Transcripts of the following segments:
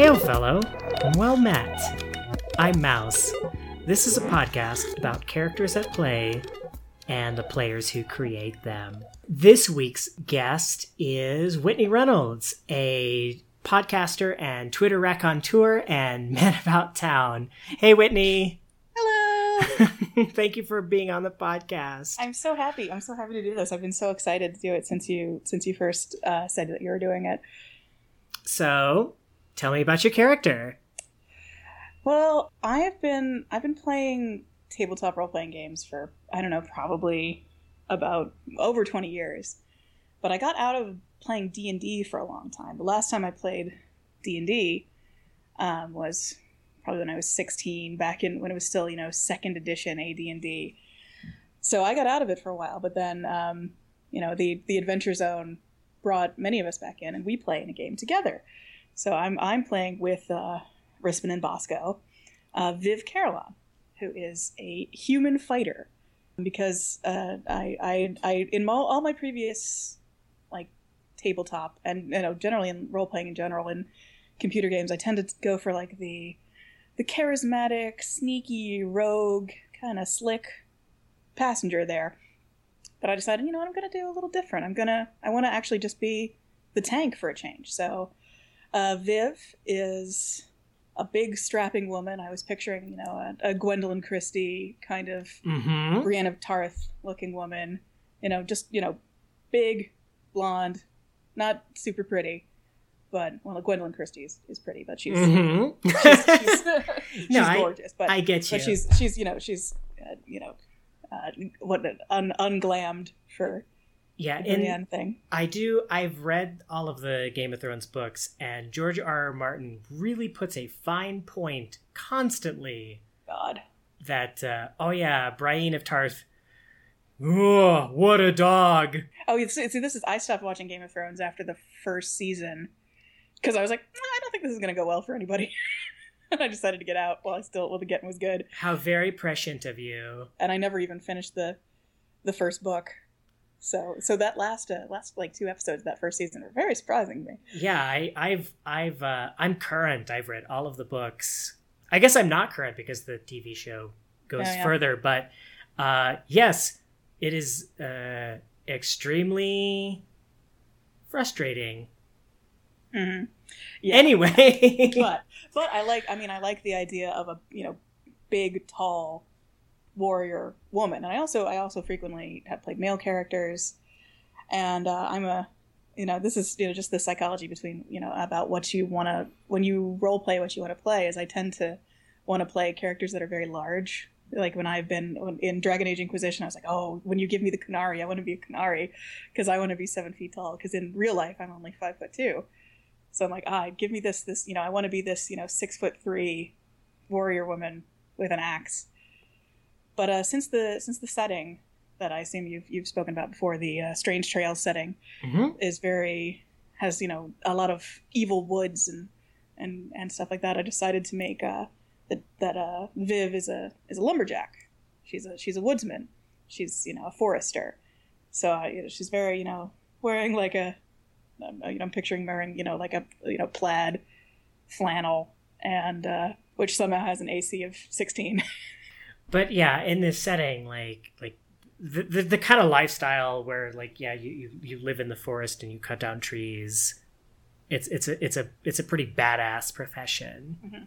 Hail, fellow, and well met. I'm Mouse. This is a podcast about characters at play and the players who create them. This week's guest is Whitney Reynolds, a podcaster and Twitter raconteur and man about town. Hey, Whitney. Hello. Thank you for being on the podcast. I'm so happy. I'm so happy to do this. I've been so excited to do it since you since you first uh, said that you were doing it. So, tell me about your character. Well, I have been I've been playing tabletop role playing games for I don't know probably about over 20 years, but I got out of playing D and D for a long time. The last time I played D and D um, was probably when I was 16, back in when it was still you know second edition AD and D. So I got out of it for a while, but then um, you know the the Adventure Zone brought many of us back in, and we play in a game together. So I'm I'm playing with uh, Rispin and Bosco, uh, Viv Carolon, who is a human fighter, because uh, I, I I in all, all my previous like tabletop and you know generally in role playing in general in computer games, I tend to go for like the the charismatic, sneaky, rogue, kind of slick passenger there. But I decided, you know what, I'm going to do a little different. I'm going to, I want to actually just be the tank for a change. So uh, Viv is a big, strapping woman. I was picturing, you know, a, a Gwendoline Christie kind of Mm-hmm. Brienne of Tarth looking woman. You know, just, you know, big, blonde, not super pretty. But, well, Gwendoline Christie is, is pretty, but she's, Mm-hmm. she's, she's, No, I- gorgeous. But I get you. but she's she's you know she's uh, you know uh, what un, unglammed for yeah, Brienne thing. I do. I've read all of the Game of Thrones books, and George R. R. Martin really puts a fine point constantly God, that, uh, oh yeah, Brienne of Tarth. Oh, what a dog! oh see, see, this is I stopped watching Game of Thrones after the first season because I was like I don't think this is gonna go well for anybody, and I decided to get out while I still while the getting was good, How very prescient of you. and I never even finished the the first book. So so that last uh, last like two episodes of that first season are very surprising to me. Yeah, I, I've, I've, uh, I'm current. I've read all of the books. I guess I'm not current because the TV show goes Yeah, yeah. further. But uh, yes, it is uh, extremely frustrating. Mm-hmm. Yeah. Anyway, but but I like I mean I like the idea of a you know big tall warrior woman. And I also I also frequently have played male characters. And uh, I'm a you know this is you know just the psychology between you know about what you want to when you role play what you want to play is I tend to want to play characters that are very large. Like when I've been in Dragon Age Inquisition I was like oh when you give me the Qunari I want to be a Qunari because I want to be seven feet tall because in real life I'm only five foot two. So I'm like, ah, give me this, this, you know, I want to be this, you know, six foot three warrior woman with an axe. But uh, since the since the setting that I assume you've you've spoken about before, the uh, Strange Trails setting Mhm. is very has you know a lot of evil woods and and and stuff like that. I decided to make uh, that that uh, Viv is a is a lumberjack. She's a she's a woodsman. She's you know a forester. So uh, you know, she's very you know wearing like a um, you know I'm picturing wearing you know like a you know plaid flannel and uh, which somehow has an AC of 16. but yeah, in this setting, like, like the the, the kind of lifestyle where, like, yeah, you, you you live in the forest and you cut down trees. It's it's a it's a it's a pretty badass profession Mhm.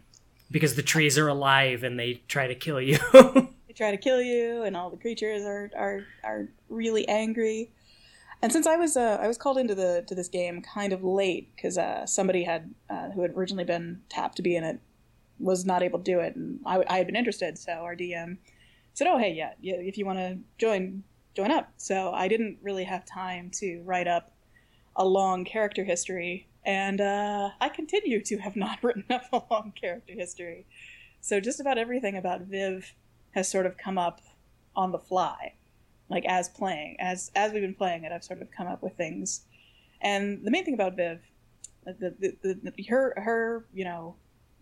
because the trees are alive and they try to kill you. they try to kill you, and all the creatures are are, are really angry. And since I was uh, I was called into the to this game kind of late because uh, somebody had uh, who had originally been tapped to be in it was not able to do it, and I, I had been interested. So our DM said, "Oh, hey, yeah, yeah if you want to join, join up." So I didn't really have time to write up a long character history, and uh, I continue to have not written up a long character history. So just about everything about Viv has sort of come up on the fly, like as playing, as as we've been playing it. I've sort of come up with things, and the main thing about Viv, the, the, the, the her her you know,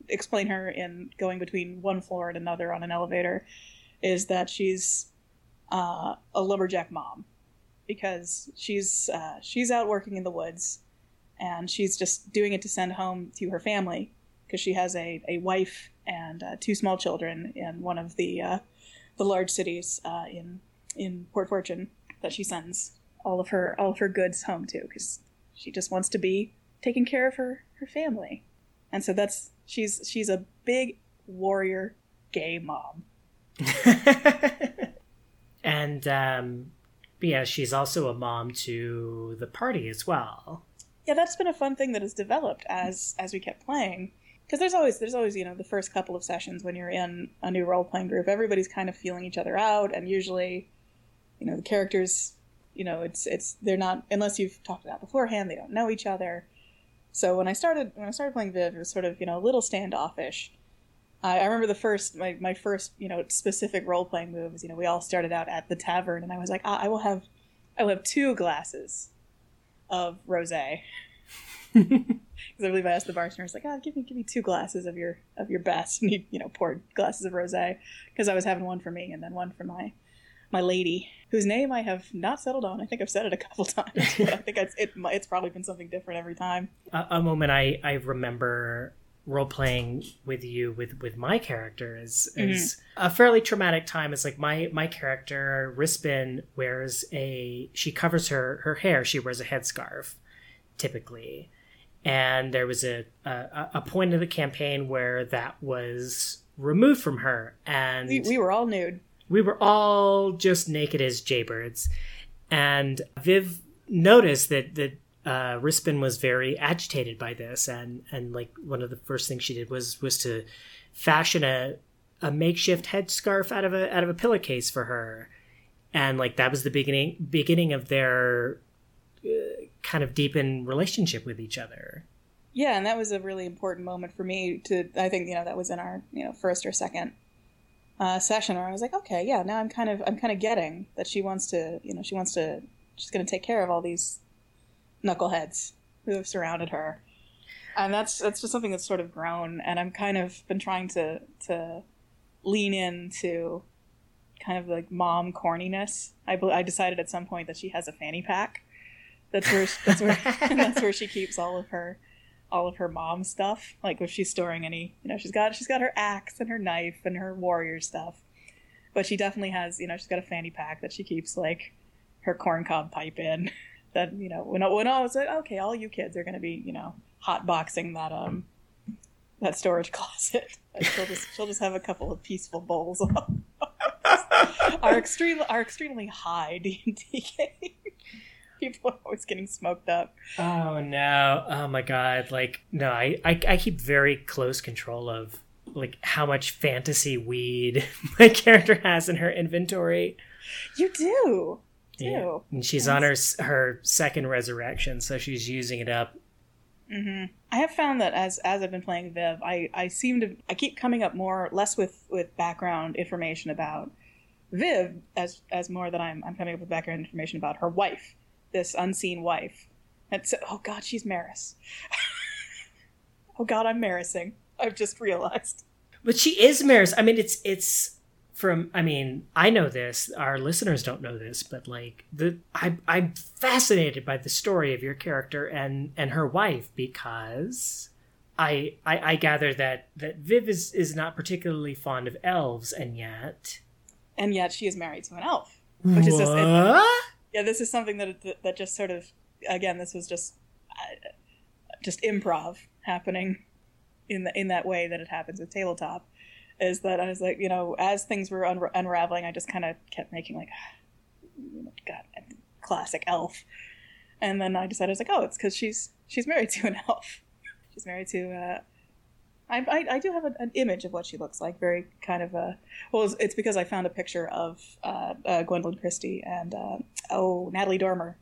explain her in going between one floor and another on an elevator, is that she's uh, a lumberjack mom, because she's uh, she's out working in the woods, and she's just doing it to send home to her family because she has a, a wife and uh, two small children in one of the uh, the large cities uh, in in Port Fortune that she sends all of her all of her goods home to because she just wants to be taking care of her her family, and so that's she's she's a big warrior gay mom. and um, yeah, she's also a mom to the party as well. Yeah, that's been a fun thing that has developed as as we kept playing. Because there's always there's always you know the first couple of sessions when you're in a new role playing group, everybody's kind of feeling each other out, and usually, you know, the characters, you know, it's it's they're not unless you've talked about beforehand, they don't know each other. So when I started when I started playing Viv, it was sort of you know a little standoffish. I, I remember the first my, my first you know specific role playing move moves. You know, we all started out at the tavern, and I was like, ah, I will have I will have two glasses of rosé. Because I believe I asked the bartender, I was like, "Ah, give me, give me two glasses of your of your best." And he, you know, poured glasses of rosé because I was having one for me and then one for my my lady, whose name I have not settled on. I think I've said it a couple times, but I think it's it, it's probably been something different every time. A, a moment I I remember role playing with you with with my character is is mm-hmm. a fairly traumatic time. It's like my my character Rispin wears a she covers her her hair. She wears a headscarf typically, and there was a a, a point of the campaign where that was removed from her, and we, we were all nude. We were all just naked as jaybirds, and Viv noticed that that uh, Rispin was very agitated by this, and and like one of the first things she did was was to fashion a a makeshift headscarf out of a out of a pillowcase for her, and like that was the beginning beginning of their uh, kind of deepened relationship with each other. Yeah, and that was a really important moment for me to. I think you know that was in our you know first or second uh, session where I was like, okay, yeah, now I'm kind of I'm kind of getting that she wants to you know she wants to she's going to take care of all these knuckleheads who have surrounded her. And that's that's just something that's sort of grown, and I'm kind of been trying to to lean into kind of like mom corniness. I, I decided at some point that she has a fanny pack. That's where that's where that's where she keeps all of her all of her mom stuff. Like if she's storing any, you know, she's got she's got her axe and her knife and her warrior stuff. But she definitely has, you know, she's got a fanny pack that she keeps like her corncob pipe in that you know when when I was like okay, all you kids are going to be you know hot boxing that um that storage closet. she'll just she'll just have a couple of peaceful bowls. are extreme are extremely high D and D People are always getting smoked up. Oh no! Oh my god! Like no, I, I I keep very close control of like how much fantasy weed my character has in her inventory. You do too. Yeah. And she's on her her second resurrection, so she's using it up. Mm-hmm. I have found that as as I've been playing Viv, I I seem to I keep coming up more less with with background information about Viv as as more that I'm I'm coming up with background information about her wife, this unseen wife. And so, oh God, she's Maris. oh God, I'm Marising. I've just realized. But she is Maris. I mean, it's it's from i mean i know this our listeners don't know this but like the I, i'm fascinated by the story of your character and and her wife because I, I i gather that that viv is is not particularly fond of elves and yet and yet she is married to an elf which what? is just it, yeah this is something that that just sort of again this was just uh, just improv happening in the in that way that it happens with tabletop is that I was like, you know, as things were unra- unraveling, I just kind of kept making like, God, classic elf. And then I decided, I was like, oh, it's because she's she's married to an elf. she's married to. Uh, I, I, I do have a, an image of what she looks like. Very kind of a. Well, it's, because I found a picture of uh, uh, Gwendoline Christie and uh, oh Natalie Dormer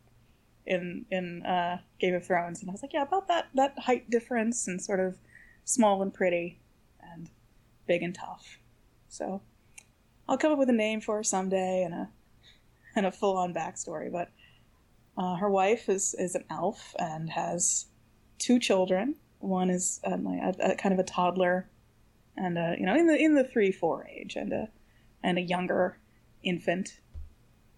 in in uh, Game of Thrones, and I was like, yeah, about that that height difference and sort of small and pretty and big and tough. So I'll come up with a name for her someday and a and a full on backstory. But uh, her wife is is an elf and has two children. One is a, a, a kind of a toddler, and a, you know in the in the three four age, and a and a younger infant.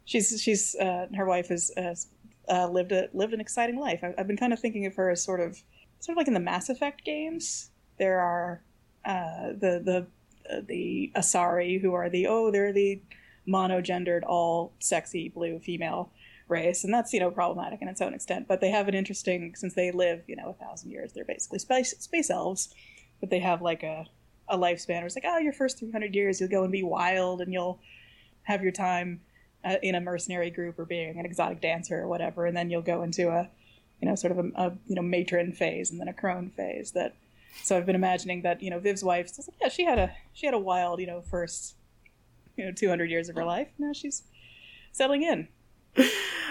She's she's uh, her wife has, has uh, lived a lived an exciting life. I, I've been kind of thinking of her as sort of sort of like in the Mass Effect games there are uh, the the uh, the Asari who are the oh they're the monogendered all sexy blue female race and that's you know problematic in its own extent but they have an interesting since they live you know a thousand years they're basically space space elves but they have like a a lifespan. Where it's like oh your first 300 years you'll go and be wild and you'll have your time uh, in a mercenary group or being an exotic dancer or whatever and then you'll go into a you know sort of a, a you know matron phase and then a crone phase that so I've been imagining that you know Viv's wife says like, yeah she had a she had a wild you know first you know 200 years of her life. Now she's settling in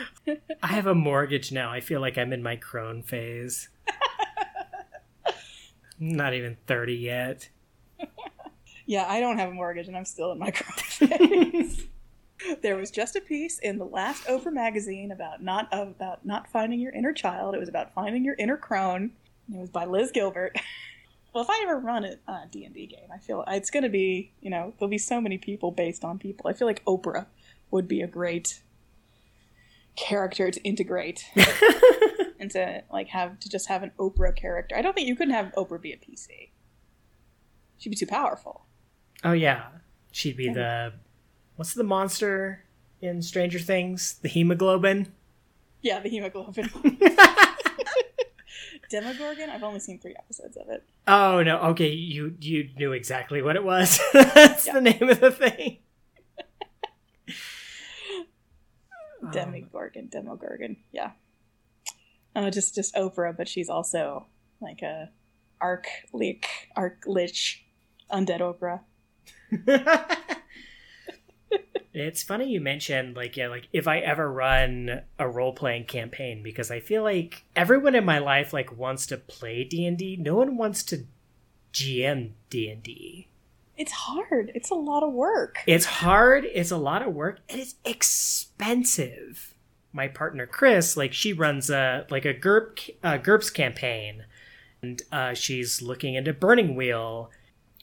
I have a mortgage now. I feel like I'm in my crone phase. Not even 30 yet. yeah, I don't have a mortgage and I'm still in my crone phase. there was just a piece in the last Oprah magazine about not uh, about not finding your inner child. It was about finding your inner crone. It was by Liz Gilbert. well, if I ever run a D and D game, I feel it's going to be you know there'll be so many people based on people. I feel like Oprah would be a great character to integrate and to like have to just have an Oprah character. I don't think you couldn't have Oprah be a PC. She'd be too powerful. Oh yeah, she'd be the what's the monster in Stranger Things? The hemoglobin. Yeah, the hemoglobin. Demogorgon. I've only seen three episodes of it. Oh no. Okay, you you knew exactly what it was. That's yeah. the name of the thing. Demogorgon, Demogorgon, yeah. Uh, just just Oprah, but she's also like a arc leak, arc lich, undead Oprah. it's funny you mentioned like yeah, like if I ever run a role playing campaign because I feel like everyone in my life like wants to play D and D. No one wants to GM D and D it's hard. It's a lot of work. It's hard. It's a lot of work, and it's expensive. My partner Chris, like she runs a like a GURP uh, GURPS campaign, and uh, she's looking into Burning Wheel.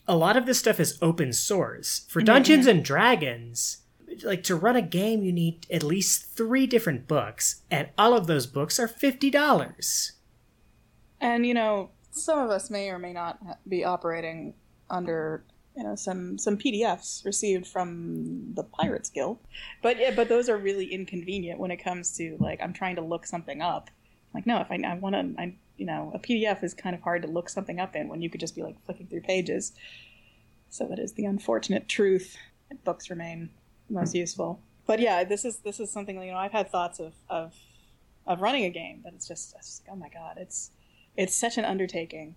A lot of this stuff is open source for Dungeons mm-hmm. and Dragons. Like to run a game, you need at least three different books, and all of those books are fifty dollars. And you know, some of us may or may not be operating under you know some some PDFs received from the Pirates Guild, but yeah, but those are really inconvenient when it comes to like I'm trying to look something up. Like no, if I, I want to, I you know a PDF is kind of hard to look something up in when you could just be like flicking through pages. So that is the unfortunate truth. Books remain most useful. But yeah, this is this is something you know I've had thoughts of of of running a game, but it's just, it's like, oh my god, it's it's such an undertaking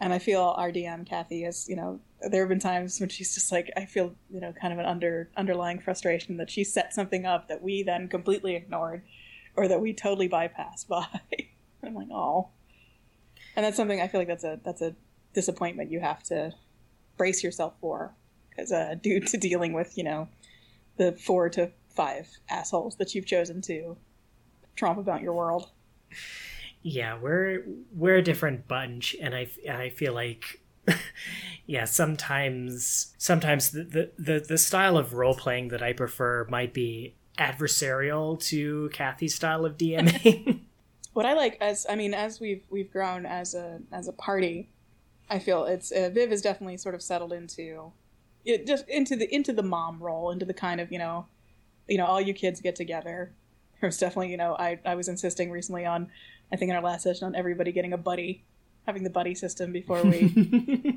and I feel our DM Kathy is, you know, there have been times when she's just like, I feel, you know, kind of an under underlying frustration that she set something up that we then completely ignored, or that we totally bypassed by. I'm like, oh, and that's something I feel like that's a that's a disappointment you have to brace yourself for, because uh, due to dealing with, you know, the four to five assholes that you've chosen to tromp about your world yeah, we're we're a different bunch, and I and I feel like yeah sometimes sometimes the, the, the the style of role playing that I prefer might be adversarial to Kathy's style of DMing. what I like as I mean as we've we've grown as a as a party, I feel it's uh, Viv is definitely sort of settled into it just into the into the mom role, into the kind of you know, you know all you kids get together. There's definitely you know I I was insisting recently on I think in our last session on everybody getting a buddy, having the buddy system before we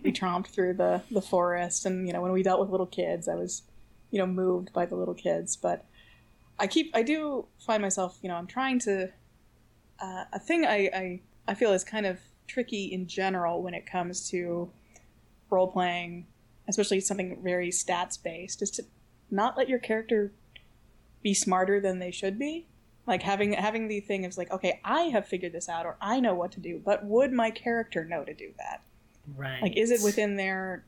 we tromped through the the forest. And you know, when we dealt with little kids, I was, you know, moved by the little kids. But I keep I do find myself, you know, I'm trying to uh, a thing I, I I feel is kind of tricky in general when it comes to role playing, especially something very stats based, is to not let your character be smarter than they should be like having having the thing is like okay i have figured this out or i know what to do but would my character know to do that? Right. Like is it within their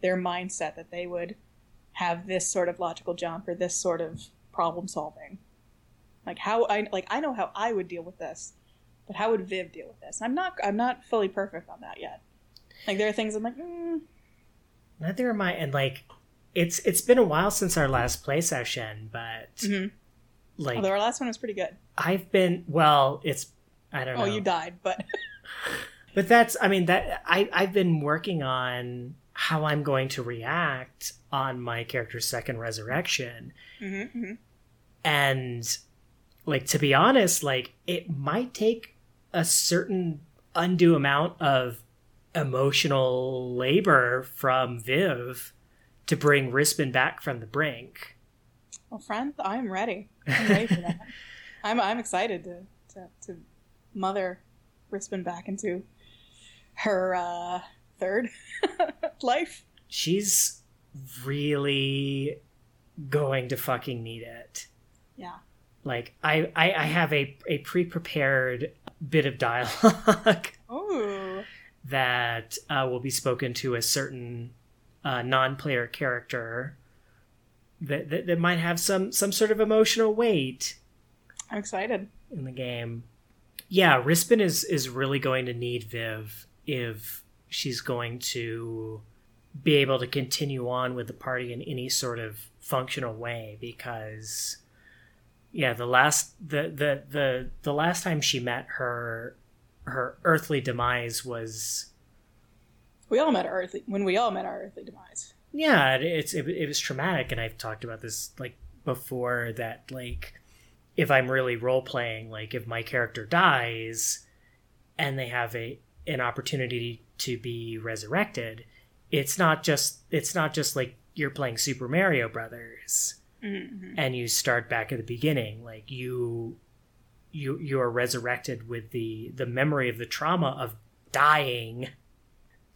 their mindset that they would have this sort of logical jump or this sort of problem solving? Like how i like i know how i would deal with this but how would viv deal with this? I'm not i'm not fully perfect on that yet. Like there are things i'm like mm. neither am i and like it's it's been a while since our last play session but mm-hmm like Although our last one was pretty good. I've been well, it's I don't oh, know. Oh, you died, but But that's, I mean, that I I've been working on how I'm going to react on my character's second resurrection, Mm-hmm, mm-hmm. and like to be honest, like it might take a certain undue amount of emotional labor from Viv to bring Rispin back from the brink. Well, friend, I'm ready. I'm ready for that. I'm I'm excited to to, to mother Rispin back into her uh, third life. She's really going to fucking need it. Yeah. Like I, I, I have a, a pre-prepared bit of dialogue Ooh. that uh, will be spoken to a certain uh, non-player character that, that that might have some some sort of emotional weight I'm excited. in the game. Yeah, Rispin is is really going to need Viv if she's going to be able to continue on with the party in any sort of functional way because yeah, the last the the the, the last time she met her her earthly demise was We all met our earthly when we all met our earthly demise. Yeah it, it's it, it was traumatic and i've talked about this like before that like if i'm really role playing like if my character dies and they have a an opportunity to be resurrected it's not just it's not just like you're playing super mario brothers Mm-hmm. and you start back at the beginning like you you you are resurrected with the the memory of the trauma of dying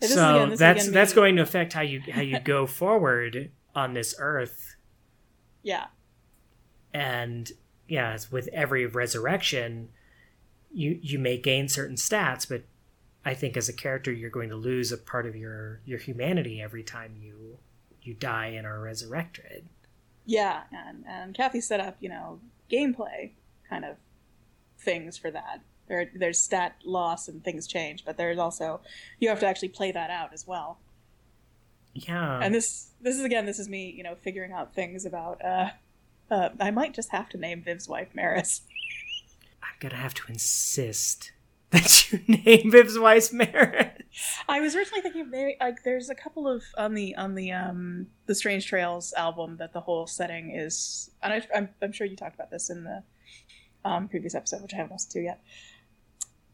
This is so again- that's again that's going to affect how you how you go forward on this earth Yeah. and yeah with every resurrection you you may gain certain stats but i think as a character you're going to lose a part of your your humanity every time you you die and are resurrected Yeah, and and Kathy set up, you know, gameplay kind of things for that. There, there's stat loss and things change, but there's also you have to actually play that out as well. yeah And this this is again, this is me, you know, figuring out things about. uh uh, I might just have to name Viv's wife Maris. i'm gonna have to insist that you name viv's wife Maris. I was originally thinking of naming like there's a couple of on the on the um the Strange Trails album that the whole setting is, and I, I'm I'm sure you talked about this in the um previous episode, which I haven't listened to yet.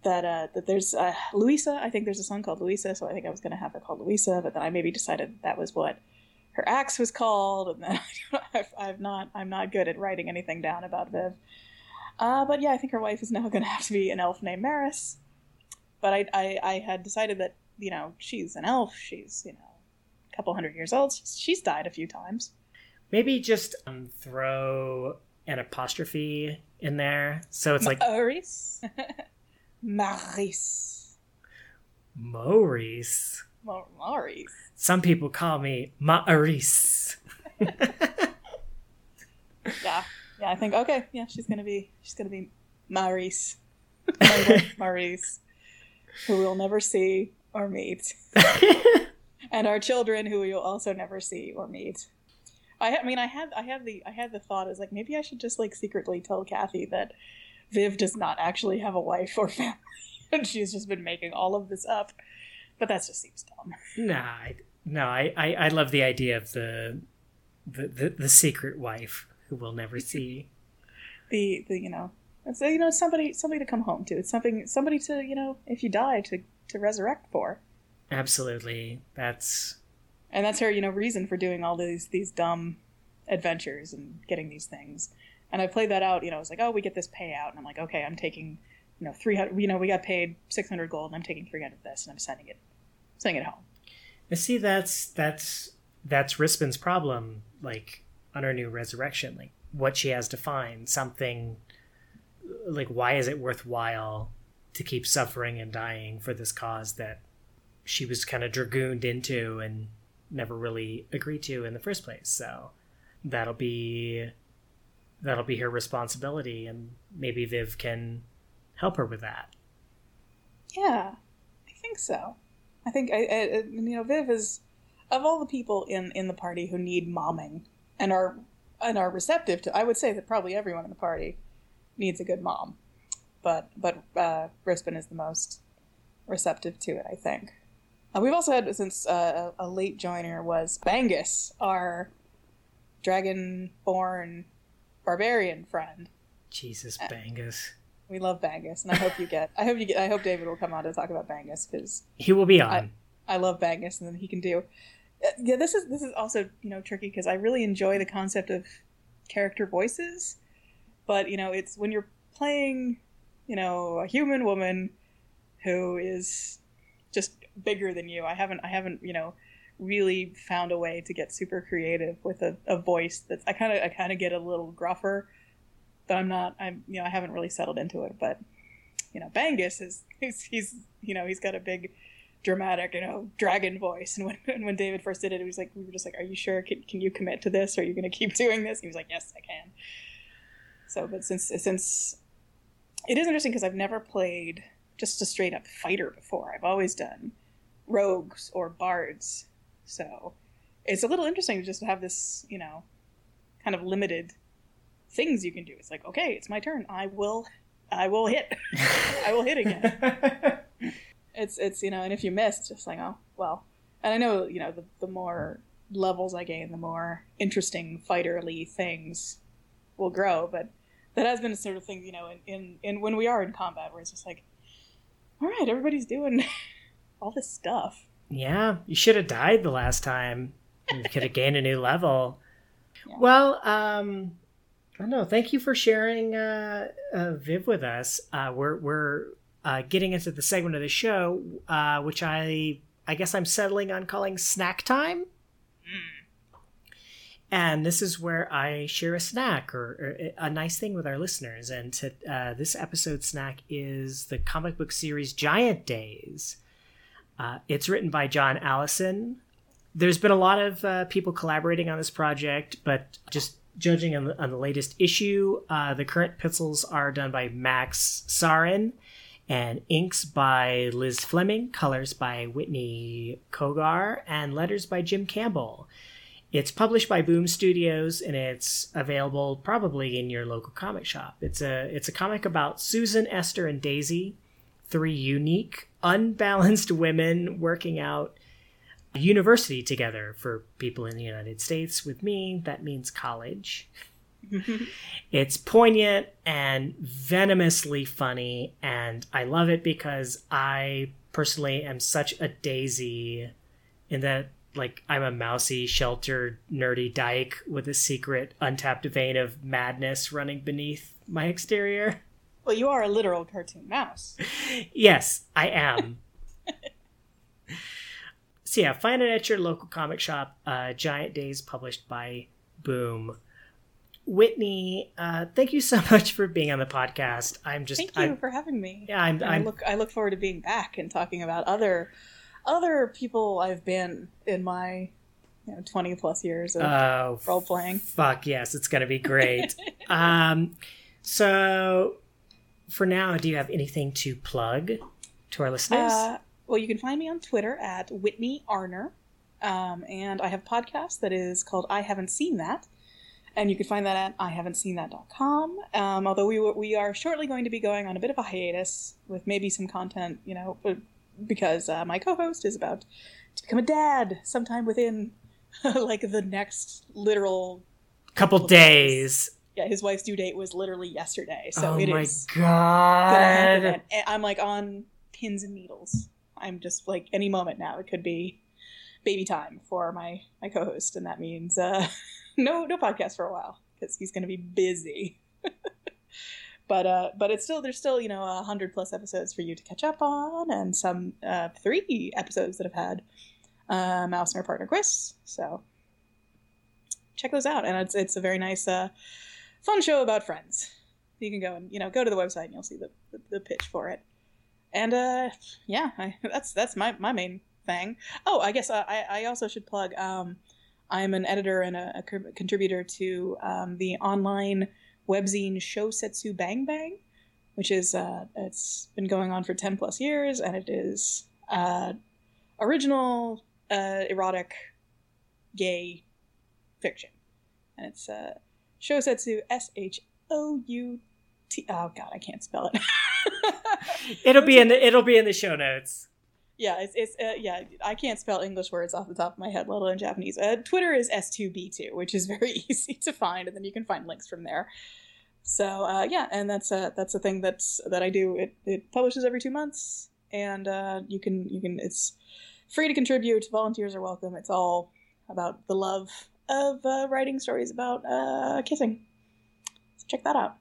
That uh that there's uh, Louisa. I think there's a song called Louisa, so I think I was gonna have her called Louisa, but then I maybe decided that that was what her axe was called, and then I've, I've not I'm not good at writing anything down about Viv. Uh, but yeah, I think her wife is now going to have to be an elf named Maris but I, I I had decided that you know she's an elf. She's you know a couple hundred years old. She's, she's died a few times. maybe just um, throw an apostrophe in there so it's like Maurice, Maurice, maurice Ma- Maurice. Some people call me Maurice. Yeah, yeah. I think okay. Yeah, she's gonna be she's gonna be Maurice, Maurice, who we'll never see or meet, and our children who we'll also never see or meet. I, I mean, I had I had the I had the thought is like maybe I should just like secretly tell Kathy that Viv does not actually have a wife or family, and she's just been making all of this up. But that just seems dumb. nah, I, no, I, I, I love the idea of the, the, the, the secret wife who we'll never see. The the you know it's you know somebody somebody to come home to. It's something somebody to you know if you die to to resurrect for. Absolutely. That's and that's her you know reason for doing all these these dumb adventures and getting these things and i played that out you know it's like oh we get this payout and i'm like okay i'm taking you know 300 you know we got paid 600 gold and i'm taking 300 of this and i'm sending it sending it home I see that's that's that's Rispin's problem, like on her new resurrection, like what she has to find, something like why is it worthwhile to keep suffering and dying for this cause that she was kind of dragooned into and never really agreed to in the first place. So that'll be that'll be her responsibility and maybe Viv can help her with that. yeah i think so i think I, I you know viv is of all the people in in the party who need momming and are and are receptive to i would say that probably everyone in the party needs a good mom but but uh Rispin is the most receptive to it. I think. We've also had since uh, a late joiner was Bangus, our dragonborn barbarian friend. Jesus, Bangus. We love Bangus, and I hope you get. I hope you get. I hope David will come on to talk about Bangus because he will be on. I, I love Bangus, and then he can do. Uh, yeah, this is this is also you know tricky because I really enjoy the concept of character voices, but you know it's when you're playing, you know, a human woman who is just bigger than you. I haven't I haven't you know really found a way to get super creative with a, a voice that's I kind of I kind of get a little gruffer, but I'm not I'm you know I haven't really settled into it. But you know Bangus is he's, he's you know he's got a big dramatic you know dragon voice and when when David first did it, it was like we were just like are you sure can, can you commit to this? Are you going to keep doing this? He was like yes I can. So but since since it is interesting because I've never played just a straight up fighter before. I've always done rogues or bards. So it's a little interesting to just have this, you know, kind of limited things you can do. It's like, okay, it's my turn. I will I will hit. I will hit again. it's it's you know, and if you miss, it's just like, oh well. And I know, you know, the the more levels I gain, the more interesting fighterly things will grow. But that has been a sort of thing, you know, in, in, in when we are in combat where it's just like, all right, everybody's doing all this stuff. Yeah, you should have died the last time. You could have gained a new level. Yeah. Well, um, I don't know. Thank you for sharing uh, uh, Viv with us. Uh, we're we're uh, getting into the segment of the show, uh, which I I guess I'm settling on calling snack time. Mm. And this is where I share a snack or, or, a nice thing with our listeners. And to, uh, this episode snack is the comic book series Giant Days. Uh, it's written by John Allison. There's been a lot of uh, people collaborating on this project, but just judging on the, on the latest issue, uh, the current pencils are done by Max Sarin and inks by Liz Fleming, colors by Whitney Cogar, and letters by Jim Campbell. It's published by Boom Studios and it's available probably in your local comic shop. It's a it's a comic about Susan, Esther, and Daisy, three unique, unbalanced women working out university together for people in the United States. With me, that means college. it's poignant and venomously funny, and I love it because I personally am such a daisy in that like I'm a mousy, sheltered, nerdy dyke with a secret, untapped vein of madness running beneath my exterior. Well, you are a literal cartoon mouse. yes, I am. so yeah, find it at your local comic shop. Uh, Giant Days, published by Boom. Whitney, uh, thank you so much for being on the podcast. I'm just thank you I'm, for having me. Yeah, I'm, I'm, i look I look forward to being back and talking about other other people I've been in my you know 20 plus years of oh, role playing. Fuck yes, it's gonna be great. um, so for now, do you have anything to plug to our listeners? Uh, well, you can find me on Twitter at Whitney Arner, um, and I have a podcast that is called I Haven't Seen That. And you can find that at ihaventseenthat.com. Um, although we we are shortly going to be going on a bit of a hiatus with maybe some content, you know, because uh, my co-host is about to become a dad sometime within like the next literal couple, days. days. Yeah, his wife's due date was literally yesterday, so oh it my is god! And I'm like on pins and needles. I'm just like any moment now it could be baby time for my my co-host, and that means uh, no no podcast for a while because he's going to be busy. but uh, but it's still there's still you know a hundred plus episodes for you to catch up on, and some uh, three episodes that have had uh, Mouse and her partner Chris. So check those out, and it's it's a very nice, uh, fun show about friends. You can go and you know go to the website and you'll see the the, the pitch for it. And uh, yeah, I, that's that's my my main thing. Oh, I guess uh, I I also should plug. Um, I'm an editor and a, a contributor to um, the online webzine Shousetsu Bang Bang, which is uh, it's been going on for ten plus years, and it is uh, original uh, erotic gay fiction, and it's uh, Shousetsu S H O U T. Oh God, I can't spell it. it'll be in the it'll be in the show notes. Yeah, it's, it's uh, yeah. I can't spell English words off the top of my head, let alone Japanese. Uh, Twitter is s2b2, which is very easy to find, and then you can find links from there. So uh, yeah, and that's a that's a thing that's that I do. It it publishes every two months, and uh, you can you can it's free to contribute. Volunteers are welcome. It's all about the love of uh, writing stories about uh, kissing. So check that out.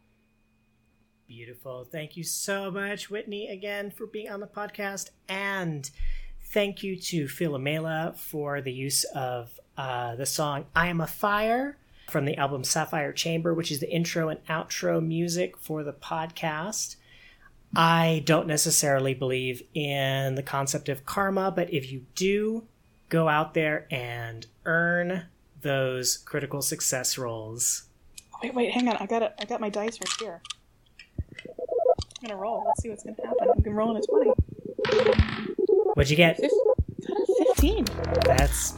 Beautiful. Thank you so much, Whitney, again for being on the podcast. And thank you to Philomela for the use of uh, the song I Am a Fire from the album Sapphire Chamber, which is the intro and outro music for the podcast. I don't necessarily believe in the concept of karma, but if you do, go out there and earn those critical success rolls. Wait, wait, hang on. I got it. I got my dice right here. I'm gonna roll. Let's see what's gonna happen. I'm gonna roll in a twenty. What'd you get? Fifteen. That's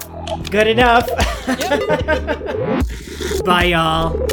good enough. Bye, y'all.